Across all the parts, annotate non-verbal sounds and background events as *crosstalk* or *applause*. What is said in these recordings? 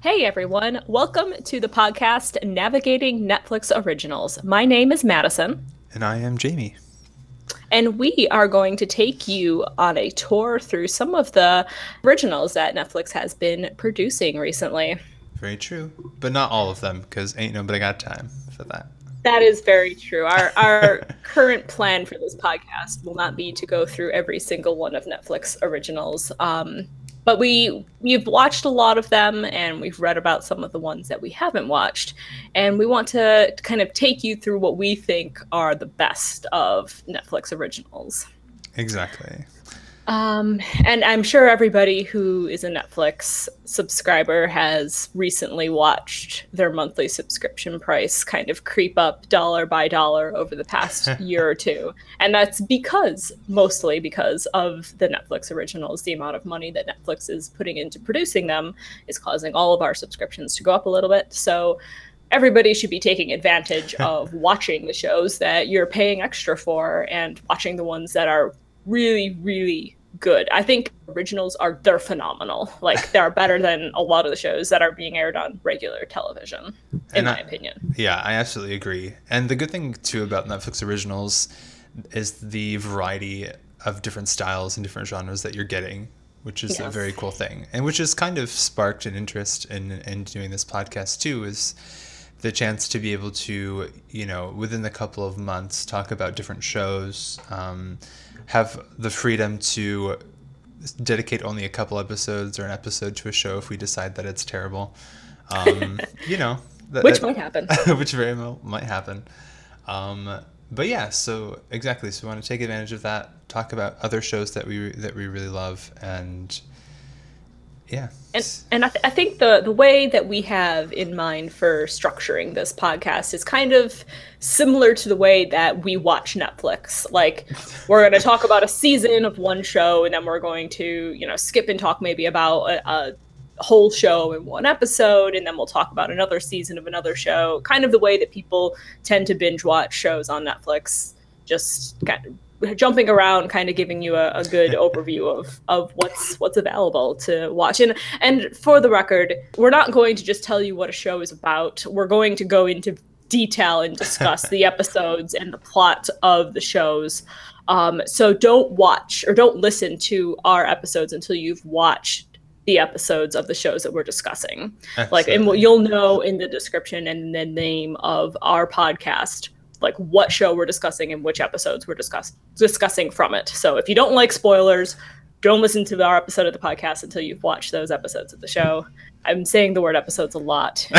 Hey everyone, welcome to the podcast Navigating Netflix Originals. My name is Madison. And I am Jamie. And we are going to take you on a tour through some of the originals that Netflix has been producing recently. Very true. But not all of them, because ain't nobody got time for that. That is very true. Our our *laughs* current plan for this podcast will not be to go through every single one of Netflix originals. Um, but we we've watched a lot of them and we've read about some of the ones that we haven't watched. And we want to kind of take you through what we think are the best of netflix originals. Exactly um, and I'm sure everybody who is a Netflix subscriber has recently watched their monthly subscription price kind of creep up dollar by dollar over the past *laughs* year or two. And that's because, mostly because of the Netflix originals. The amount of money that Netflix is putting into producing them is causing all of our subscriptions to go up a little bit. So, everybody should be taking advantage *laughs* of watching the shows that you're paying extra for and watching the ones that are really, really good. I think originals are they're phenomenal. Like *laughs* they're better than a lot of the shows that are being aired on regular television, in and my I, opinion. Yeah, I absolutely agree. And the good thing too about Netflix originals is the variety of different styles and different genres that you're getting, which is yes. a very cool thing. And which has kind of sparked an interest in in doing this podcast too is the chance to be able to, you know, within a couple of months talk about different shows. Um, have the freedom to dedicate only a couple episodes or an episode to a show if we decide that it's terrible. Um, *laughs* you know, that, which that, might happen. *laughs* which very well might happen. Um, but yeah, so exactly. So we want to take advantage of that. Talk about other shows that we that we really love, and yeah and and I, th- I, think the the way that we have in mind for structuring this podcast is kind of similar to the way that we watch netflix. Like *laughs* we're going to talk about a season of one show and then we're going to you know skip and talk maybe about a, a whole show in one episode and then we'll talk about another season of another show. Kind of the way that people tend to binge watch shows on netflix just kind of jumping around kind of giving you a, a good *laughs* overview of of what's what's available to watch. And and for the record we're not going to just tell you what a show is about. We're going to go into detail and discuss *laughs* the episodes and the plot of the shows. Um, so don't watch or don't listen to our episodes until you've watched the episodes of the shows that we're discussing. Excellent. like and you'll know in the description and the name of our podcast like what show we're discussing and which episodes we're discuss- discussing from it. So if you don't like spoilers, don't listen to our episode of the podcast until you've watched those episodes of the show. I'm saying the word episodes a lot. *laughs*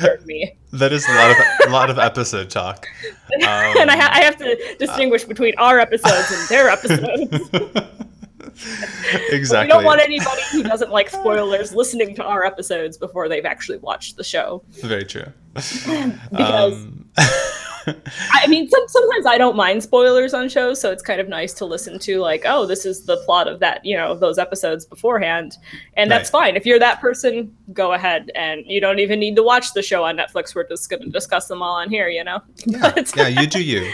hurt me. That is a lot of a lot of episode talk, um, *laughs* and I, ha- I, have to distinguish uh, between our episodes and their episodes. *laughs* *laughs* exactly. we don't want anybody who doesn't like spoilers listening to our episodes before they've actually watched the show. Very true. *laughs* because um. *laughs* I mean, some, sometimes I don't mind spoilers on shows, so it's kind of nice to listen to like, oh, this is the plot of that, you know, those episodes beforehand, and that's right. fine. If you're that person, go ahead, and you don't even need to watch the show on Netflix. We're just going to discuss them all on here, you know. Yeah, yeah, you do you.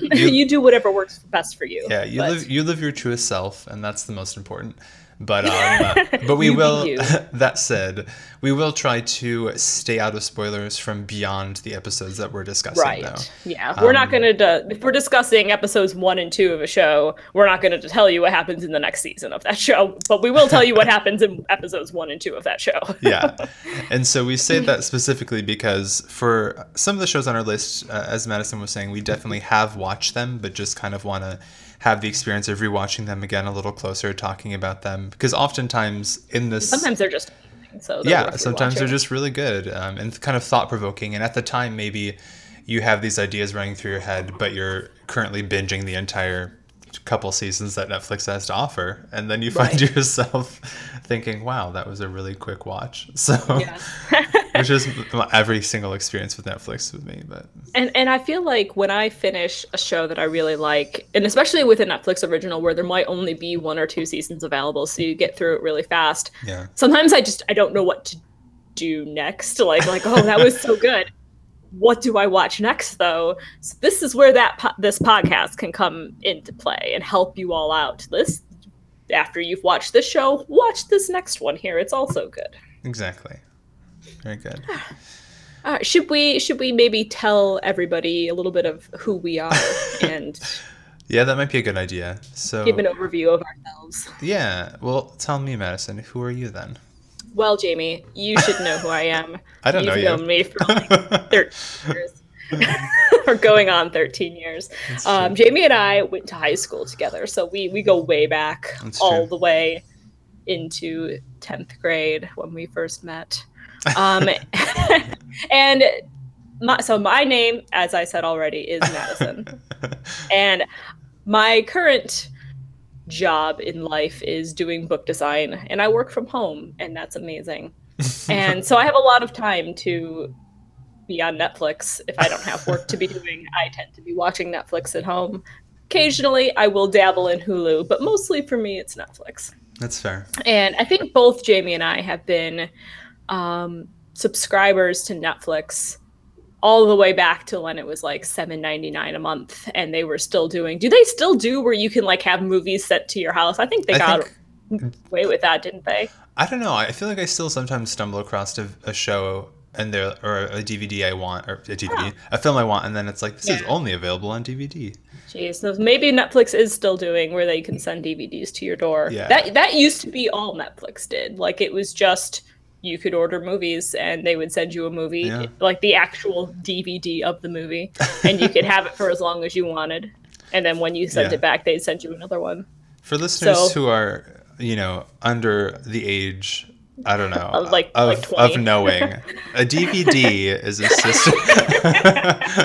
You, *laughs* you do whatever works best for you. Yeah, you but. live you live your truest self, and that's the most important. But *laughs* um, but we will. *laughs* that said, we will try to stay out of spoilers from beyond the episodes that we're discussing. Right. Though. Yeah, we're um, not going to. If we're discussing episodes one and two of a show, we're not going to tell you what happens in the next season of that *laughs* show. But we will tell you what happens in episodes one and two of that show. yeah, and so we say that specifically because for some of the shows on our list, uh, as Madison was saying, we definitely have watched them, but just kind of want to have the experience of rewatching them again a little closer, talking about them because oftentimes in this sometimes they're just so they're yeah sometimes they're just really good um, and kind of thought provoking and at the time maybe you have these ideas running through your head but you're currently binging the entire couple seasons that Netflix has to offer, and then you find right. *laughs* yourself thinking, "Wow, that was a really quick watch." *laughs* So, yeah. which is every single experience with Netflix with me. But and and I feel like when I finish a show that I really like, and especially with a Netflix original where there might only be one or two seasons available, so you get through it really fast. Yeah. Sometimes I just I don't know what to do next. Like like oh that was so good what do I watch next though? So this is where that po- this podcast can come into play and help you all out. This after you've watched this show, watch this next one here. It's also good. Exactly. Very good. *sighs* Uh, should we should we maybe tell everybody a little bit of who we are *laughs* and yeah, that might be a good idea. So give an overview of ourselves. Yeah. Well, tell me, Madison. Who are you then? Well, Jamie, you should know who I *laughs* am. I don't You've know known you. me for like 13 years. *laughs* or going on 13 years. Um, Jamie and I went to high school together, so we we go way back, That's all true. the way into 10th grade when we first met. Um, *laughs* and my, so my name, as I said already, is Madison. And my current job in life is doing book design, and I work from home, and that's amazing. *laughs* and so I have a lot of time to be on Netflix. If I don't have work to be doing, *laughs* I tend to be watching Netflix at home. Occasionally, I will dabble in Hulu, but mostly for me, it's Netflix. That's fair. And I think both Jamie and I have been um, subscribers to Netflix all the way back to when it was like seven ninety nine a month, and they were still doing. Do they still do where you can like have movies sent to your house? I think they I got think- away with that, didn't they? I don't know. I feel like I still sometimes stumble across a, a show and there or a DVD I want or a DVD, a film I want, and then it's like this is only available on DVD. Jeez, so maybe Netflix is still doing where they can send DVDs to your door. Yeah. That that used to be all Netflix did. Like it was just you could order movies and they would send you a movie, Yeah. like the actual DVD of the movie, and you could have it for as long as you wanted. And then when you sent Yeah. it back, they'd send you another one. For listeners So- who are, you know, under the age, I don't know, Of, like- of, like 20. of knowing, a DVD *laughs* is a system. *laughs*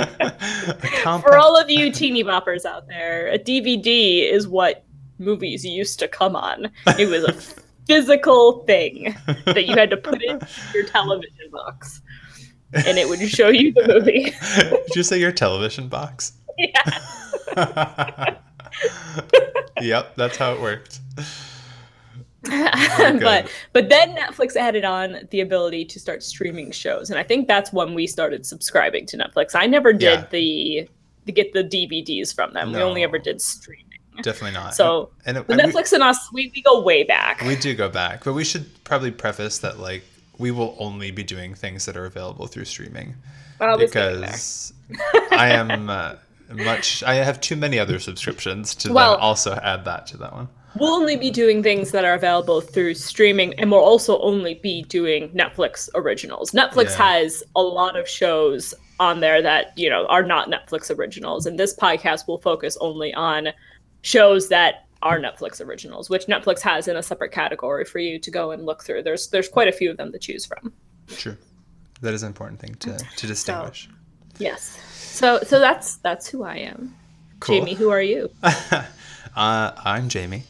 a For all of you teeny boppers out there, a DVD is what movies used to come on. It was a *laughs* physical thing *laughs* that you had to put in your television box, and it would show you the movie. *laughs* Did you say your television box? yeah. *laughs* yep, that's how it worked. But but then Netflix added on the ability to start streaming shows, and I think that's when we started subscribing to Netflix. I never did Yeah. the to get the DVDs from them. We only ever did streaming. Definitely not. So and and we- Netflix and us, we, we go way back. We do go back, but we should probably preface that like we will only be doing things that are available through streaming because I am uh, much. I have too many other subscriptions to Well- then also add that to that one. we'll only be doing things that are available through streaming, and we'll also only be doing Netflix originals. Netflix Yeah. has a lot of shows on there that you know are not Netflix originals, and this podcast will focus only on shows that are Netflix originals, which Netflix has in a separate category for you to go and look through. There's there's quite a few of them to choose from. True, that is an important thing to to distinguish. Yes. So so that's that's who I am. Cool. Jamie, who are you? *laughs* uh, I'm Jamie.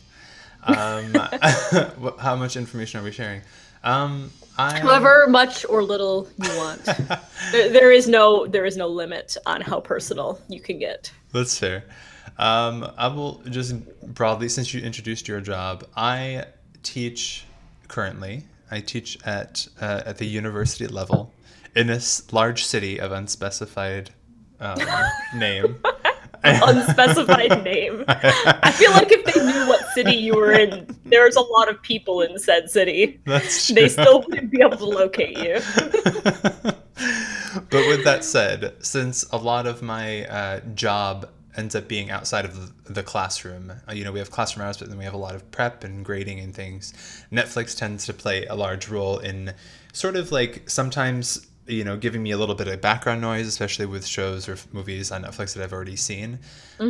Um, *laughs* how much information are we sharing? Um, I However much or little you want. *laughs* there, there is no there is no limit on how personal you can get. That's fair. Um, I will just broadly, since you introduced your job, I teach currently. I teach at uh, at the university level in this large city of unspecified um, *laughs* name. Unspecified *laughs* name. I feel like if they knew what city you were in, there's a lot of people in said city. *laughs* They still wouldn't be able to locate you. but with that said, since a lot of my uh, job ends up being outside of the, the classroom, uh, you know, we have classroom hours, but then we have a lot of prep and grading and things. Netflix tends to play a large role in sort of like sometimes, you know, giving me a little bit of background noise, especially with shows or movies on Netflix that I've already seen.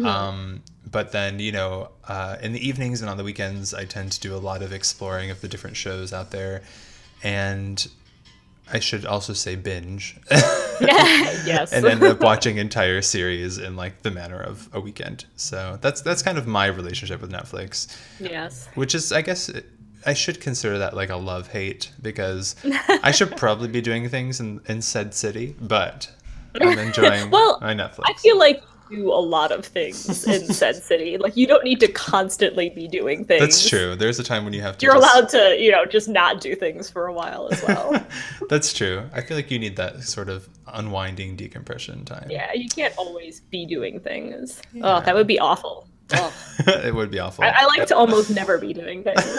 Um, but then, you know, uh, in the evenings and on the weekends, I tend to do a lot of exploring of the different shows out there. And I should also say binge. *laughs* yes. and end up watching entire series in like the manner of a weekend. So that's that's kind of my relationship with Netflix, yes. which is I guess I should consider that like a love hate because *laughs* I should probably be doing things in, in said city, but I'm *laughs* enjoying Well, my Netflix. I feel like do a lot of things in *laughs* said city. Like you don't need to constantly be doing things. that's true. There's a time when you have to. You're just- allowed to, you know, just not do things for a while as well. *laughs* That's true. I feel like you need that sort of unwinding decompression time. yeah, you can't always be doing things. Yeah. Oh, that would be awful. Oh. *laughs* it would be awful. I, I like to almost never be doing things.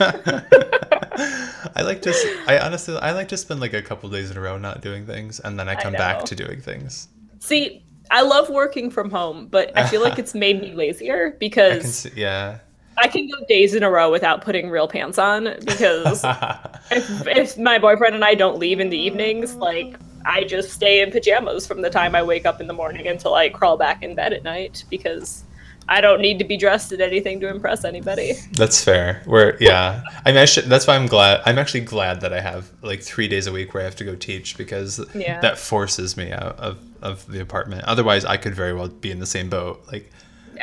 I like to. I honestly, I like to spend like a couple days in a row not doing things, and then I come back to doing things. See, I love working from home, but I feel like *laughs* it's made me lazier because can see. Yeah. I can go days in a row without putting real pants on because *laughs* if, if my boyfriend and I don't leave in the evenings, like I just stay in pajamas from the time I wake up in the morning until I crawl back in bed at night because I don't need to be dressed in anything to impress anybody. That's fair. Where yeah, I mean, I should, that's why I'm glad. I'm actually glad that I have like three days a week where I have to go teach because Yeah. that forces me out of of the apartment. Otherwise, I could very well be in the same boat. Like,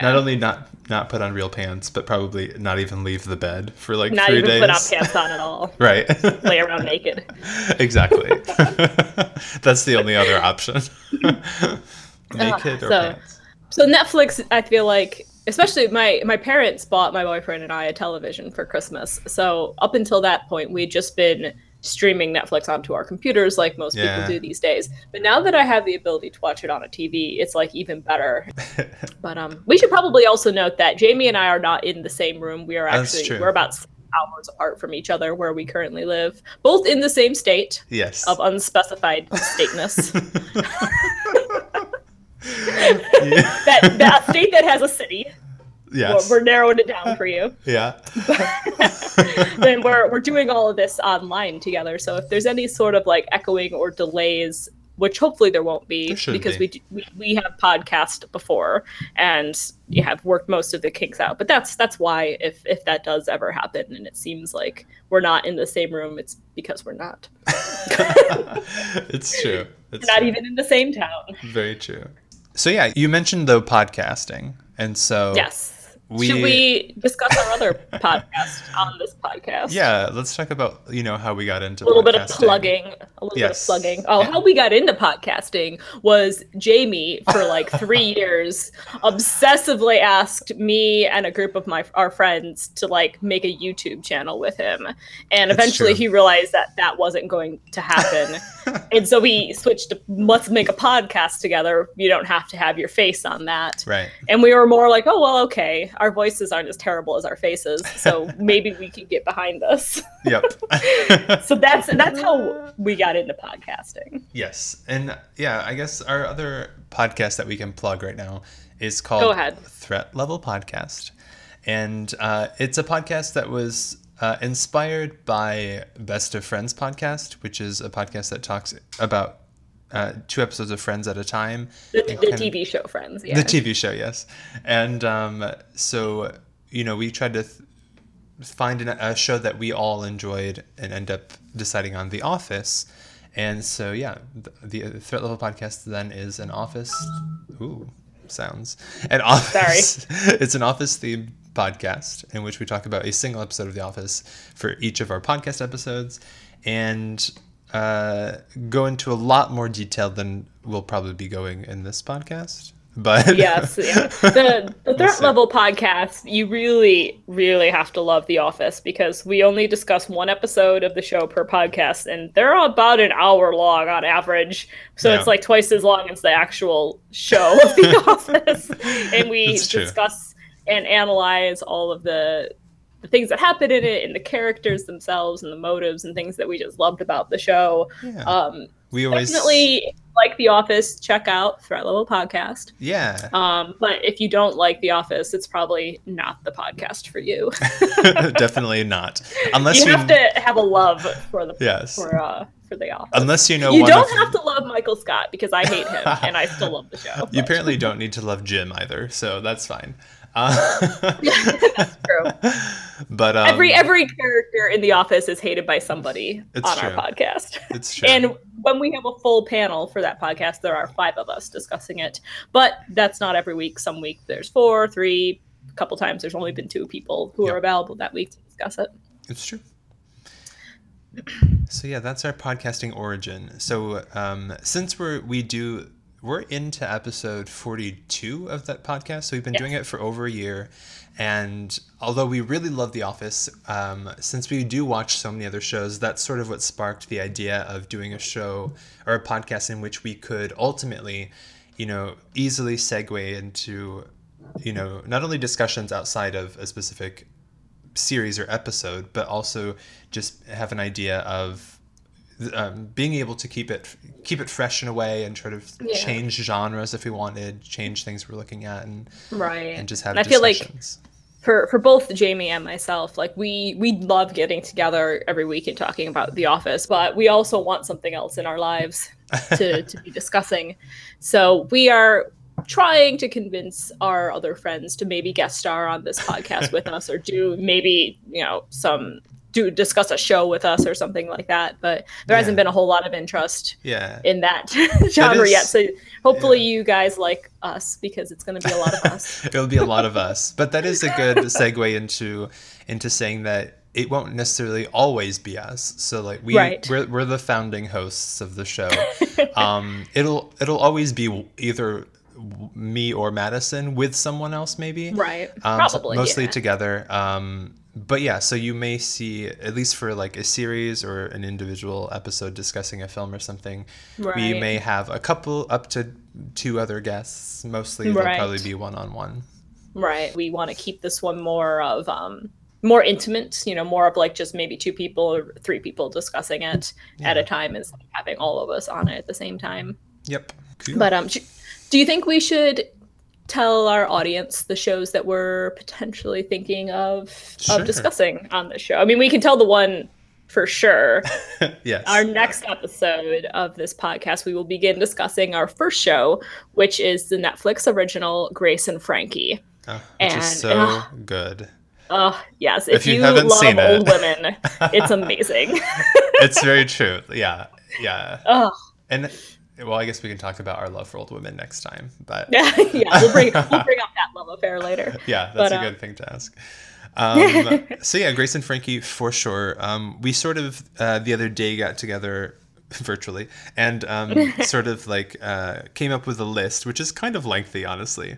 not only not not put on real pants, but probably not even leave the bed for like Not three even days. put on pants on at all. *laughs* Right. Lay around naked. *laughs* exactly. *laughs* that's the only other option. Naked or so- pants. So Netflix, I feel like, especially my my parents bought my boyfriend and I a television for Christmas. So up until that point, we'd just been streaming Netflix onto our computers like most Yeah. people do these days. But now that I have the ability to watch it on a TV, it's like even better. *laughs* but um, we should probably also note that Jamie and I are not in the same room. We are actually we're about hours apart from each other where we currently live, both in the same state Yes. of unspecified stateness. *laughs* *laughs* *laughs* That that state that has a city. yes. We're, we're narrowing it down for you. *laughs* yeah. *laughs* then we're we're doing all of this online together. So if there's any sort of like echoing or delays, which hopefully there won't be, There because be. we, do- we we have podcast before and you have worked most of the kinks out. But that's that's why if if that does ever happen and it seems like we're not in the same room, it's because we're not. it's true. It's We're not true. even in the same town. Very true. So yeah, you mentioned though podcasting, and so Yes. We- Should we discuss our other *laughs* podcast on this podcast? yeah, let's talk about you know how we got into a little bit of plugging a little Yes. bit of plugging. Oh how we got into podcasting was jamie for like three *laughs* years obsessively asked me and a group of my our friends to like make a youtube channel with him. And eventually he realized that that wasn't going to happen. *laughs* And so we switched to let's make a podcast together. You don't have to have your face on that. Right. and we were more like oh well okay our voices aren't as terrible as our faces so *laughs* maybe we can get behind this Yep. *laughs* so that's that's how we got into podcasting. yes, and yeah, I guess our other podcast that we can plug right now is called Go ahead. Threat Level Podcast, and uh, it's a podcast that was. Uh, inspired by Best of Friends podcast, which is a podcast that talks about uh, two episodes of Friends at a time. The, the kind of- TV show Friends, yeah. The TV show, yes. And um, so, you know, we tried to th- find an, a show that we all enjoyed and end up deciding on The Office. And so, yeah, the, the Threat Level podcast then is an Office. Ooh, sounds. An Office. Sorry. *laughs* it's an Office themed podcast in which we talk about a single episode of The Office for each of our podcast episodes and uh, go into a lot more detail than we'll probably be going in this podcast. But *laughs* yes, yeah. The, the We'll threat level podcast, you really, really have to love The Office because we only discuss one episode of the show per podcast, and they're about an hour long on average. So Yeah. it's like twice as long as the actual show of The *laughs* Office. And we discuss and analyze all of the the things that happen in it and the characters themselves and the motives and things that we just loved about the show. yeah, Um, we always definitely like The Office, check out Threat Level Podcast. yeah, Um, but if you don't like The Office, it's probably not the podcast for you. *laughs* definitely not. Unless you you, have to have a love for the yes, for uh for The Office. unless you know you don't of, have to love Michael Scott because I hate him and I still love the show. *laughs* You but- apparently don't need to love Jim either, so that's fine. Uh, *laughs* That's true. but um, every every character in The Office is hated by somebody It's on true. our podcast. it's true. And when we have a full panel for that podcast, there are five of us discussing it. But that's not every week. Some week there's four, three. A couple times there's only been two people who Yep. are available that week to discuss it. It's true. So yeah, that's our podcasting origin. So um, since we're we do we're into episode forty two of that podcast, so we've been Yes. doing it for over a year, and although we really love The Office, um, since we do watch so many other shows, that's sort of what sparked the idea of doing a show or a podcast in which we could ultimately, you know, easily segue into you know, not only discussions outside of a specific series or episode, but also just have an idea of um, being able to keep it keep it fresh in a way and sort of yeah. change genres if we wanted, change things we're looking at, and right, and just have. And I feel like for for both Jamie and myself, like we we love getting together every week and talking about The Office, but we also want something else in our lives to *laughs* to be discussing. So we are trying to convince our other friends to maybe guest star on this podcast with us or do maybe you know some do discuss a show with us or something like that but there yeah. hasn't been a whole lot of interest yeah. in that *laughs* genre that is, yet so hopefully yeah. you guys like us because it's going to be a lot of us *laughs* it'll be a lot of us but that is a good segue into into saying that it won't necessarily always be us. So like we right. we're, we're the founding hosts of the show. um, *laughs* it'll it'll always be either me or Madison with someone else, maybe. Right. Um, Probably. mostly yeah. together. Um, but yeah, so you may see at least for like a series or an individual episode discussing a film or something, right. we may have a couple up to two other guests. Mostly right. they'll probably be one on one. Right. We want to keep this one more of um more intimate, you know, more of like just maybe two people or three people discussing it yeah. at a time instead of having all of us on it at the same time. Yep. Cool. But um do you think we should tell our audience the shows that we're potentially thinking of sure. of discussing on the show? I mean, we can tell the one for sure. *laughs* yes. Our next episode of this podcast, we will begin discussing our first show, which is the Netflix original Grace and Frankie. Oh, which and, is so uh, good. Oh yes, if, if you, you love old it. women, it's *laughs* amazing. it's very true. Yeah, yeah. *laughs* Oh. And well, I guess we can talk about our love for old women next time. But *laughs* yeah, yeah, we'll bring we'll bring up that love affair later. *laughs* Yeah, that's but, a uh... good thing to ask. Um, *laughs* so yeah, Grace and Frankie for sure. Um, we sort of uh, the other day got together virtually and um, sort of like uh, came up with a list, which is kind of lengthy, honestly,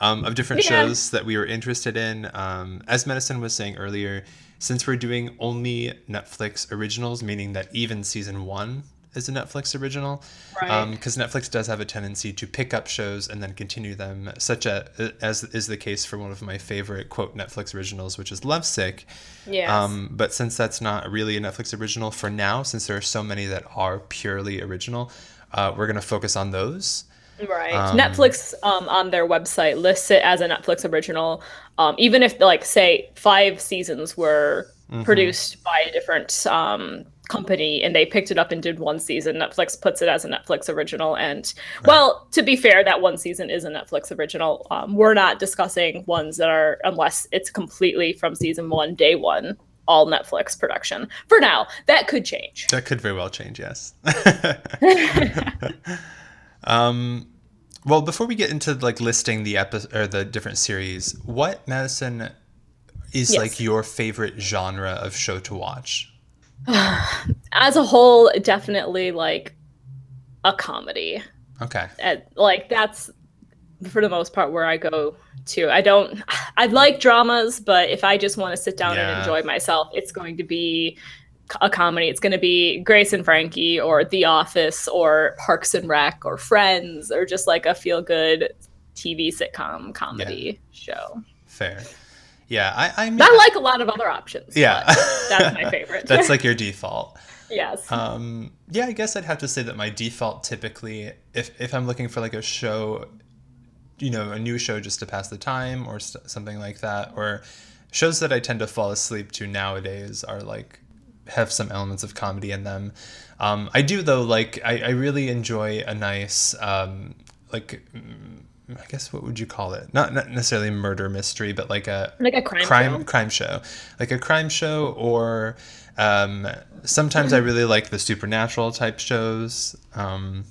um, of different yeah. shows that we were interested in. Um, as Madison was saying earlier, since we're doing only Netflix originals, meaning that even season one is a Netflix original. Right. Because um, Netflix does have a tendency to pick up shows and then continue them, such a, as is the case for one of my favorite quote Netflix originals, which is Lovesick. Yes. Um, but since that's not really a Netflix original for now, since there are so many that are purely original, uh, we're going to focus on those. Right. Um, Netflix um, on their website lists it as a Netflix original, um, even if like say five seasons were mm-hmm. produced by a different um, company and they picked it up and did one season. Netflix puts it as a Netflix original. And right. well, to be fair, that one season is a Netflix original. Um, we're not discussing ones that are, unless it's completely from season one, day one, all Netflix production. For now, that could change. That could very well change, yes. *laughs* um, well, before we get into like listing the episode or the different series, what Madison is yes. like your favorite genre of show to watch? *sighs* As a whole, definitely like a comedy. Okay. At, like that's for the most part where I go to. I don't *sighs* I like dramas, but if I just want to sit down yeah. and enjoy myself, it's going to be a comedy. It's going to be Grace and Frankie or The Office or Parks and Rec or Friends or just like a feel good TV sitcom comedy yeah. show. Fair. Yeah, I I, mean, I like a lot of other options. Yeah, that's my favorite. *laughs* that's like your default. Yes. Um, yeah, I guess I'd have to say that my default typically, if if I'm looking for like a show, you know, a new show just to pass the time or st- something like that, or shows that I tend to fall asleep to nowadays are like have some elements of comedy in them. Um, I do though, like I, I really enjoy a nice um, like I guess what would you call it? Not not necessarily murder mystery, but like a like a crime crime show. crime show, like a crime show, or um, sometimes I really like the supernatural type shows. Um,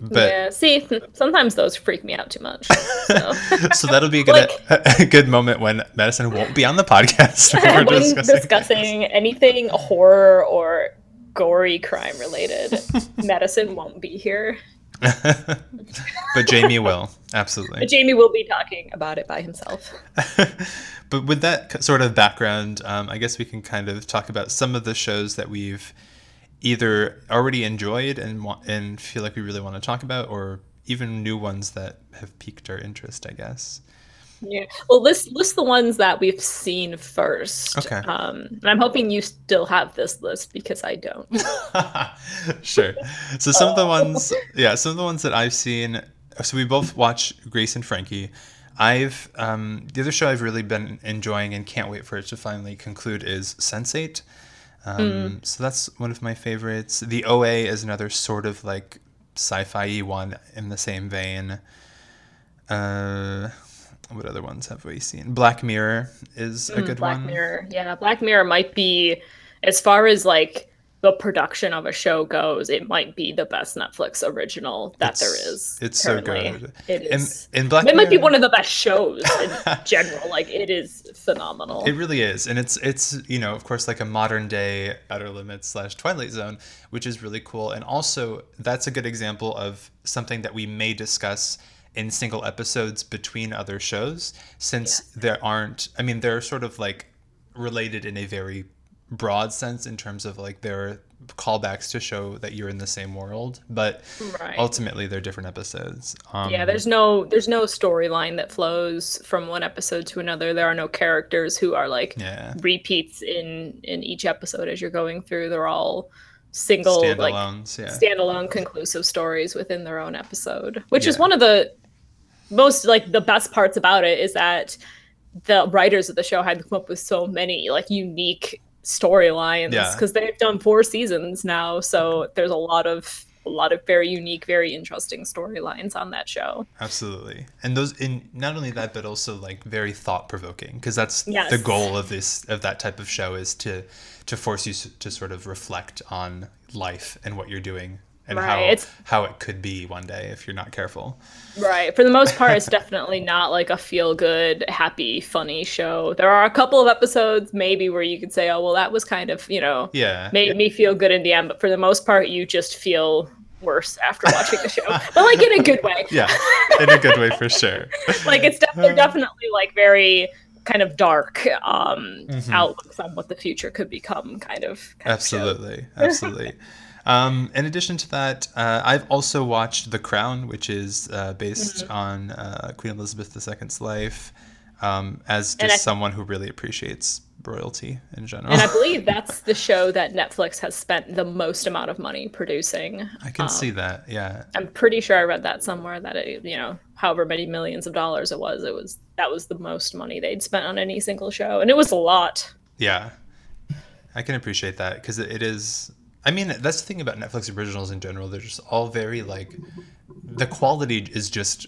but yeah, see, *laughs* sometimes those freak me out too much. So, *laughs* so that'll be a good like, a, good moment when Madison won't be on the podcast. *laughs* when we're discussing, discussing anything horror or gory crime related. Madison won't be here. *laughs* but Jamie will absolutely. But Jamie will be talking about it by himself. *laughs* but with that sort of background, um, I guess we can kind of talk about some of the shows that we've either already enjoyed and and feel like we really want to talk about, or even new ones that have piqued our interest. I guess. Yeah. Well, list list the ones that we've seen first. Okay. Um, and I'm hoping you still have this list because I don't. *laughs* sure. So some of the ones, yeah, some of the ones that I've seen. So we both watch Grace and Frankie. I've um, the other show I've really been enjoying and can't wait for it to finally conclude is Sense8. Um, mm. So that's one of my favorites. The OA is another sort of like sci-fi one in the same vein. Uh, what other ones have we seen? Black Mirror is a mm, good Black one. Black Mirror, yeah. Black Mirror might be, as far as like the production of a show goes, it might be the best Netflix original that it's, there is. It's currently. so good. It is. In, in Black it Mirror, might be one of the best shows in *laughs* general. Like it is phenomenal. It really is, and it's it's you know of course like a modern day Outer Limits slash Twilight Zone, which is really cool, and also that's a good example of something that we may discuss in single episodes between other shows since yes. there aren't i mean they're sort of like related in a very broad sense in terms of like their callbacks to show that you're in the same world but right. ultimately they're different episodes um, yeah there's no there's no storyline that flows from one episode to another there are no characters who are like yeah. repeats in in each episode as you're going through they're all single like yeah. standalone conclusive stories within their own episode which yeah. is one of the most like the best parts about it is that the writers of the show had to come up with so many like unique storylines because yeah. they've done four seasons now so there's a lot of a lot of very unique very interesting storylines on that show absolutely and those in not only that but also like very thought-provoking because that's yes. the goal of this of that type of show is to to force you to sort of reflect on life and what you're doing and right. how it's, how it could be one day if you're not careful. Right. For the most part, it's definitely not like a feel good, happy, funny show. There are a couple of episodes maybe where you could say, "Oh, well, that was kind of you know, yeah, made yeah. me feel good in the end." But for the most part, you just feel worse after watching the show, *laughs* but like in a good way. *laughs* Yeah, in a good way for sure. *laughs* like it's de- they're definitely like very kind of dark um, mm-hmm. outlooks on what the future could become. Kind of. Kind absolutely, of absolutely. Um, in addition to that, uh, I've also watched The Crown, which is uh, based mm-hmm. on uh, Queen Elizabeth II's life, um, as just I, someone who really appreciates royalty in general. And I believe *laughs* that's the show that Netflix has spent the most amount of money producing. I can um, see that, yeah. I'm pretty sure I read that somewhere that it, you know, however many millions of dollars it was, it was that was the most money they'd spent on any single show, and it was a lot. Yeah, I can appreciate that because it is I mean, that's the thing about Netflix originals in general. They're just all very like the quality is just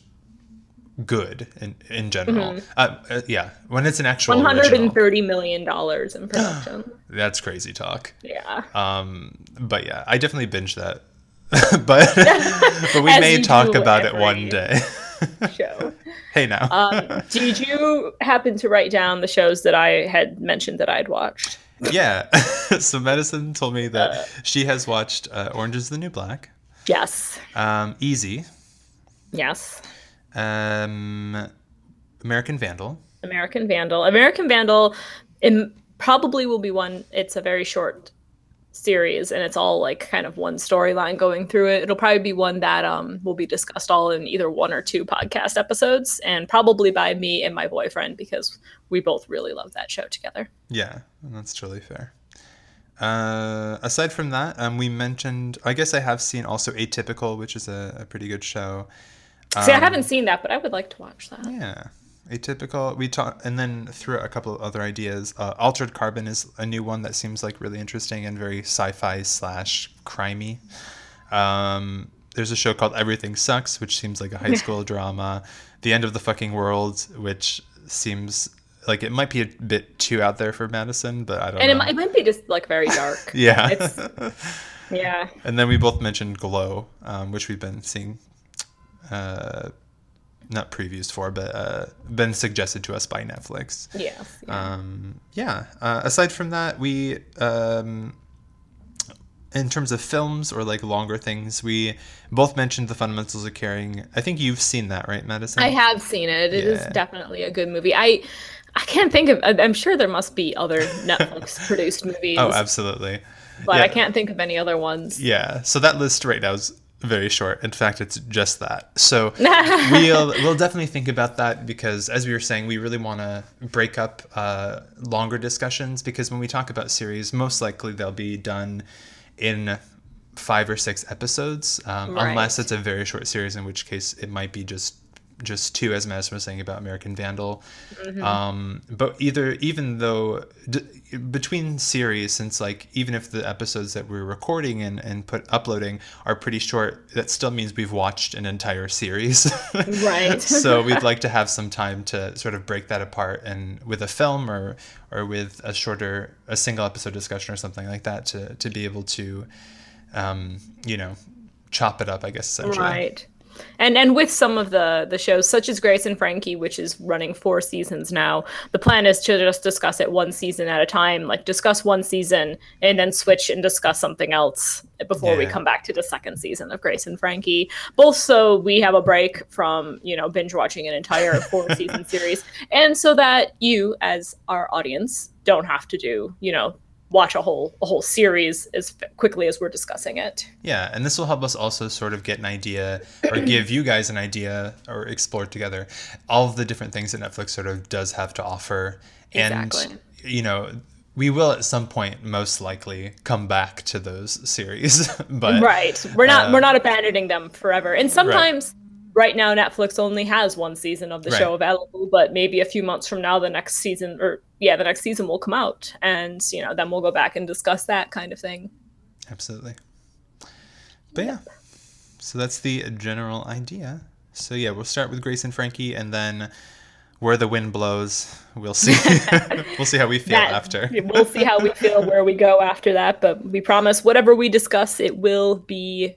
good in in general. Mm-hmm. Uh, uh, yeah, when it's an actual one hundred and thirty million dollars in production. *gasps* that's crazy talk. Yeah. Um, but yeah, I definitely binged that. *laughs* but *laughs* but we may talk about it one day. *laughs* show. hey now. um, did you happen to write down the shows that I had mentioned that I'd watched? Yeah. *laughs* so Madison told me that uh, she has watched uh, Orange is the New Black. Yes. Um, Easy. Yes. Um, American Vandal. American Vandal. American Vandal probably will be one. It's a very short series and it's all like kind of one storyline going through it. It'll probably be one that um will be discussed all in either one or two podcast episodes and probably by me and my boyfriend because we both really love that show together. Yeah, that's totally fair. Uh, aside from that, um, we mentioned. I guess I have seen also Atypical, which is a, a pretty good show. Um, See, I haven't um, seen that, but I would like to watch that. Yeah, atypical. We talk and then threw a couple of other ideas. Uh, altered carbon is a new one that seems like really interesting and very sci-fi slash crimey. Um, there's a show called everything sucks which seems like a high *laughs* school drama. The end of the fucking world which seems like it might be a bit too out there for madison but i don't and know. it might, it might be just like very dark. *laughs* Yeah. *laughs* Yeah. And then we both mentioned glow um, which we've been seeing uh, not previews for, but uh, been suggested to us by Netflix. Yes. Yeah. Um, yeah. Uh, aside from that, we, um, in terms of films or like longer things, we both mentioned the fundamentals of caring. I think you've seen that, right, Madison? I have seen it. It yeah. is definitely a good movie. I. I can't think of. I'm sure there must be other Netflix *laughs* produced movies. Oh, absolutely. But yeah. I can't think of any other ones. Yeah. So that list right now is very short. In fact, it's just that. So *laughs* we'll we'll definitely think about that because, as we were saying, we really want to break up uh, longer discussions because when we talk about series, most likely they'll be done in five or six episodes, um, right. unless it's a very short series, in which case it might be just just two, as Madison was saying about American Vandal. Mm-hmm. Um, but either, even though d- between series, since like even if the episodes that we're recording and, and put uploading are pretty short, that still means we've watched an entire series. *laughs* right. so we'd like to have some time to sort of break that apart and with a film or or with a shorter, a single episode discussion or something like that to to be able to, um, you know, chop it up. I guess essentially. Right and and with some of the the shows such as Grace and Frankie, which is running four seasons now, the plan is to just discuss it one season at a time, like discuss one season and then switch and discuss something else before yeah. we come back to the second season of Grace and Frankie. Both so we have a break from you know binge watching an entire four *laughs* season series, and so that you as our audience don't have to do you know watch a whole a whole series as quickly as we're discussing it. Yeah, and this will help us also sort of get an idea or *clears throat* give you guys an idea or explore together all of the different things that Netflix sort of does have to offer. Exactly. And you know, we will at some point most likely come back to those series *laughs* but right we're not uh, we're not abandoning them forever and sometimes right right now Netflix only has one season of the right. show available, but maybe a few months from now the next season or yeah, the next season will come out and you know, then we'll go back and discuss that kind of thing. Absolutely. But yeah. So that's the general idea. So yeah, we'll start with Grace and Frankie and then where the wind blows, we'll see. *laughs* we'll see how we feel that, after. we'll see how we feel where we go after that, but we promise whatever we discuss it will be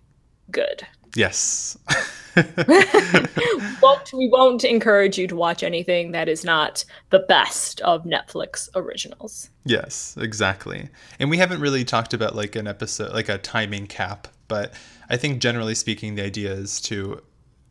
good. Yes. *laughs* *laughs* won't, we won't encourage you to watch anything that is not the best of Netflix originals. Yes, exactly. And we haven't really talked about like an episode, like a timing cap, but I think generally speaking, the idea is to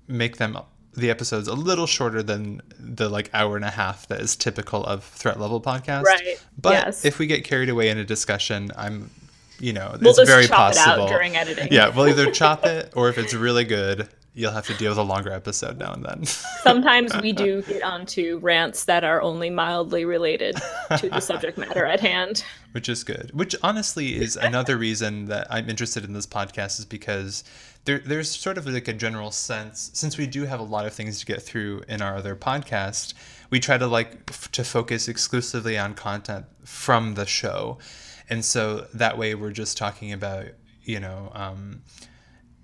make them the episodes a little shorter than the like hour and a half that is typical of threat level podcast. Right. But yes. if we get carried away in a discussion, I'm you know, we'll it's very possible. It during editing. Yeah, we'll either chop *laughs* it or if it's really good, you'll have to deal with a longer episode now and then. *laughs* Sometimes we do get onto rants that are only mildly related to the subject matter at hand. Which is good. Which honestly is another reason that I'm interested in this podcast is because there, there's sort of like a general sense since we do have a lot of things to get through in our other podcast, we try to like f- to focus exclusively on content from the show. And so that way we're just talking about, you know, um,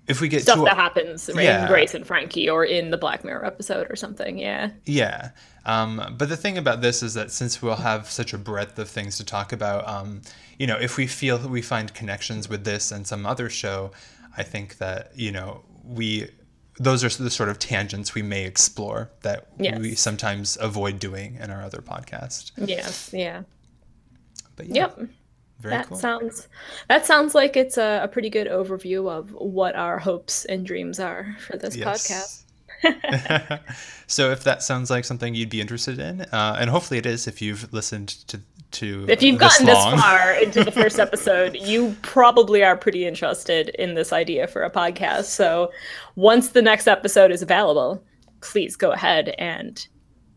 if we get stuff to, that happens yeah. in Grace and Frankie or in the Black Mirror episode or something. Yeah. Yeah. Um, but the thing about this is that since we'll have such a breadth of things to talk about, um, you know, if we feel that we find connections with this and some other show, I think that, you know, we those are the sort of tangents we may explore that yes. we sometimes avoid doing in our other podcast. Yes, yeah. But yeah. Yep. Very that cool. sounds that sounds like it's a, a, pretty good overview of what our hopes and dreams are for this yes. podcast. *laughs* *laughs* so if that sounds like something you'd be interested in, uh, and hopefully it is if you've listened to to if you've this gotten long. this far into the first *laughs* episode, you probably are pretty interested in this idea for a podcast. So once the next episode is available, please go ahead and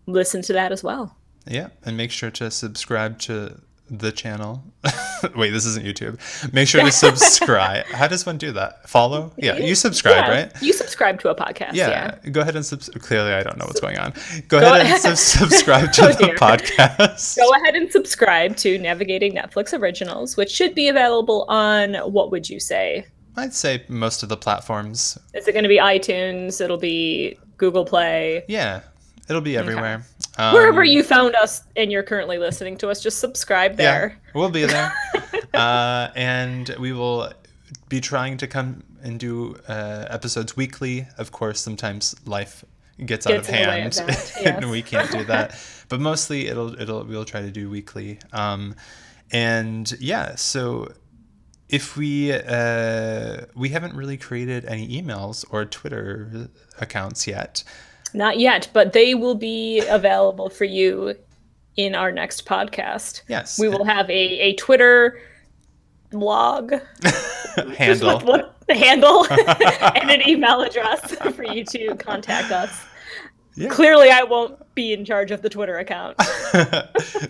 listen to that as well. Yeah, and make sure to subscribe to the channel. *laughs* Wait, this isn't YouTube. Make sure to *laughs* subscribe. How does one do that? Follow? Yeah, you subscribe, yeah, right? You subscribe to a podcast. Yeah, yeah. go ahead and subscribe. Clearly, I don't know what's going on. Go, go ahead, and subscribe *laughs* to oh, the podcast. Go ahead and subscribe to Navigating Netflix Originals, which should be available on what would you say? I'd say most of the platforms. Is it going to be iTunes? It'll be Google Play. Yeah, It'll be everywhere. Okay. Um, Wherever you found us and you're currently listening to us, just subscribe there. Yeah, we'll be there. *laughs* uh, and we will be trying to come and do uh, episodes weekly. Of course, sometimes life gets, gets out of hand of *laughs* yes. and we can't do that. *laughs* but mostly it'll it'll we'll try to do weekly. Um, and yeah, so if we uh, we haven't really created any emails or Twitter accounts yet. Not yet, but they will be available for you in our next podcast. Yes. We will have a, a Twitter blog *laughs* handle. What, *laughs* handle *laughs* and an email address for you to contact us. Yeah. Clearly, I won't be in charge of the Twitter account.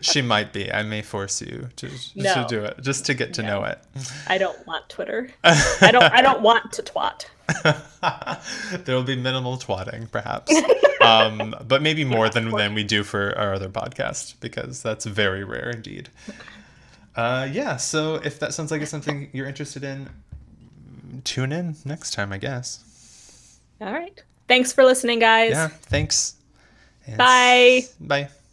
she might be. I may force you to, no. to do it just to get to no. know it. I don't want Twitter. I don't. I don't want to twat. *laughs* there will be minimal twatting, perhaps, um, but maybe *laughs* more than than we do for our other podcast because that's very rare indeed. Uh, yeah. So if that sounds like it's something you're interested in, tune in next time, I guess. All right. Thanks for listening, guys. Yeah, thanks. Bye. Bye.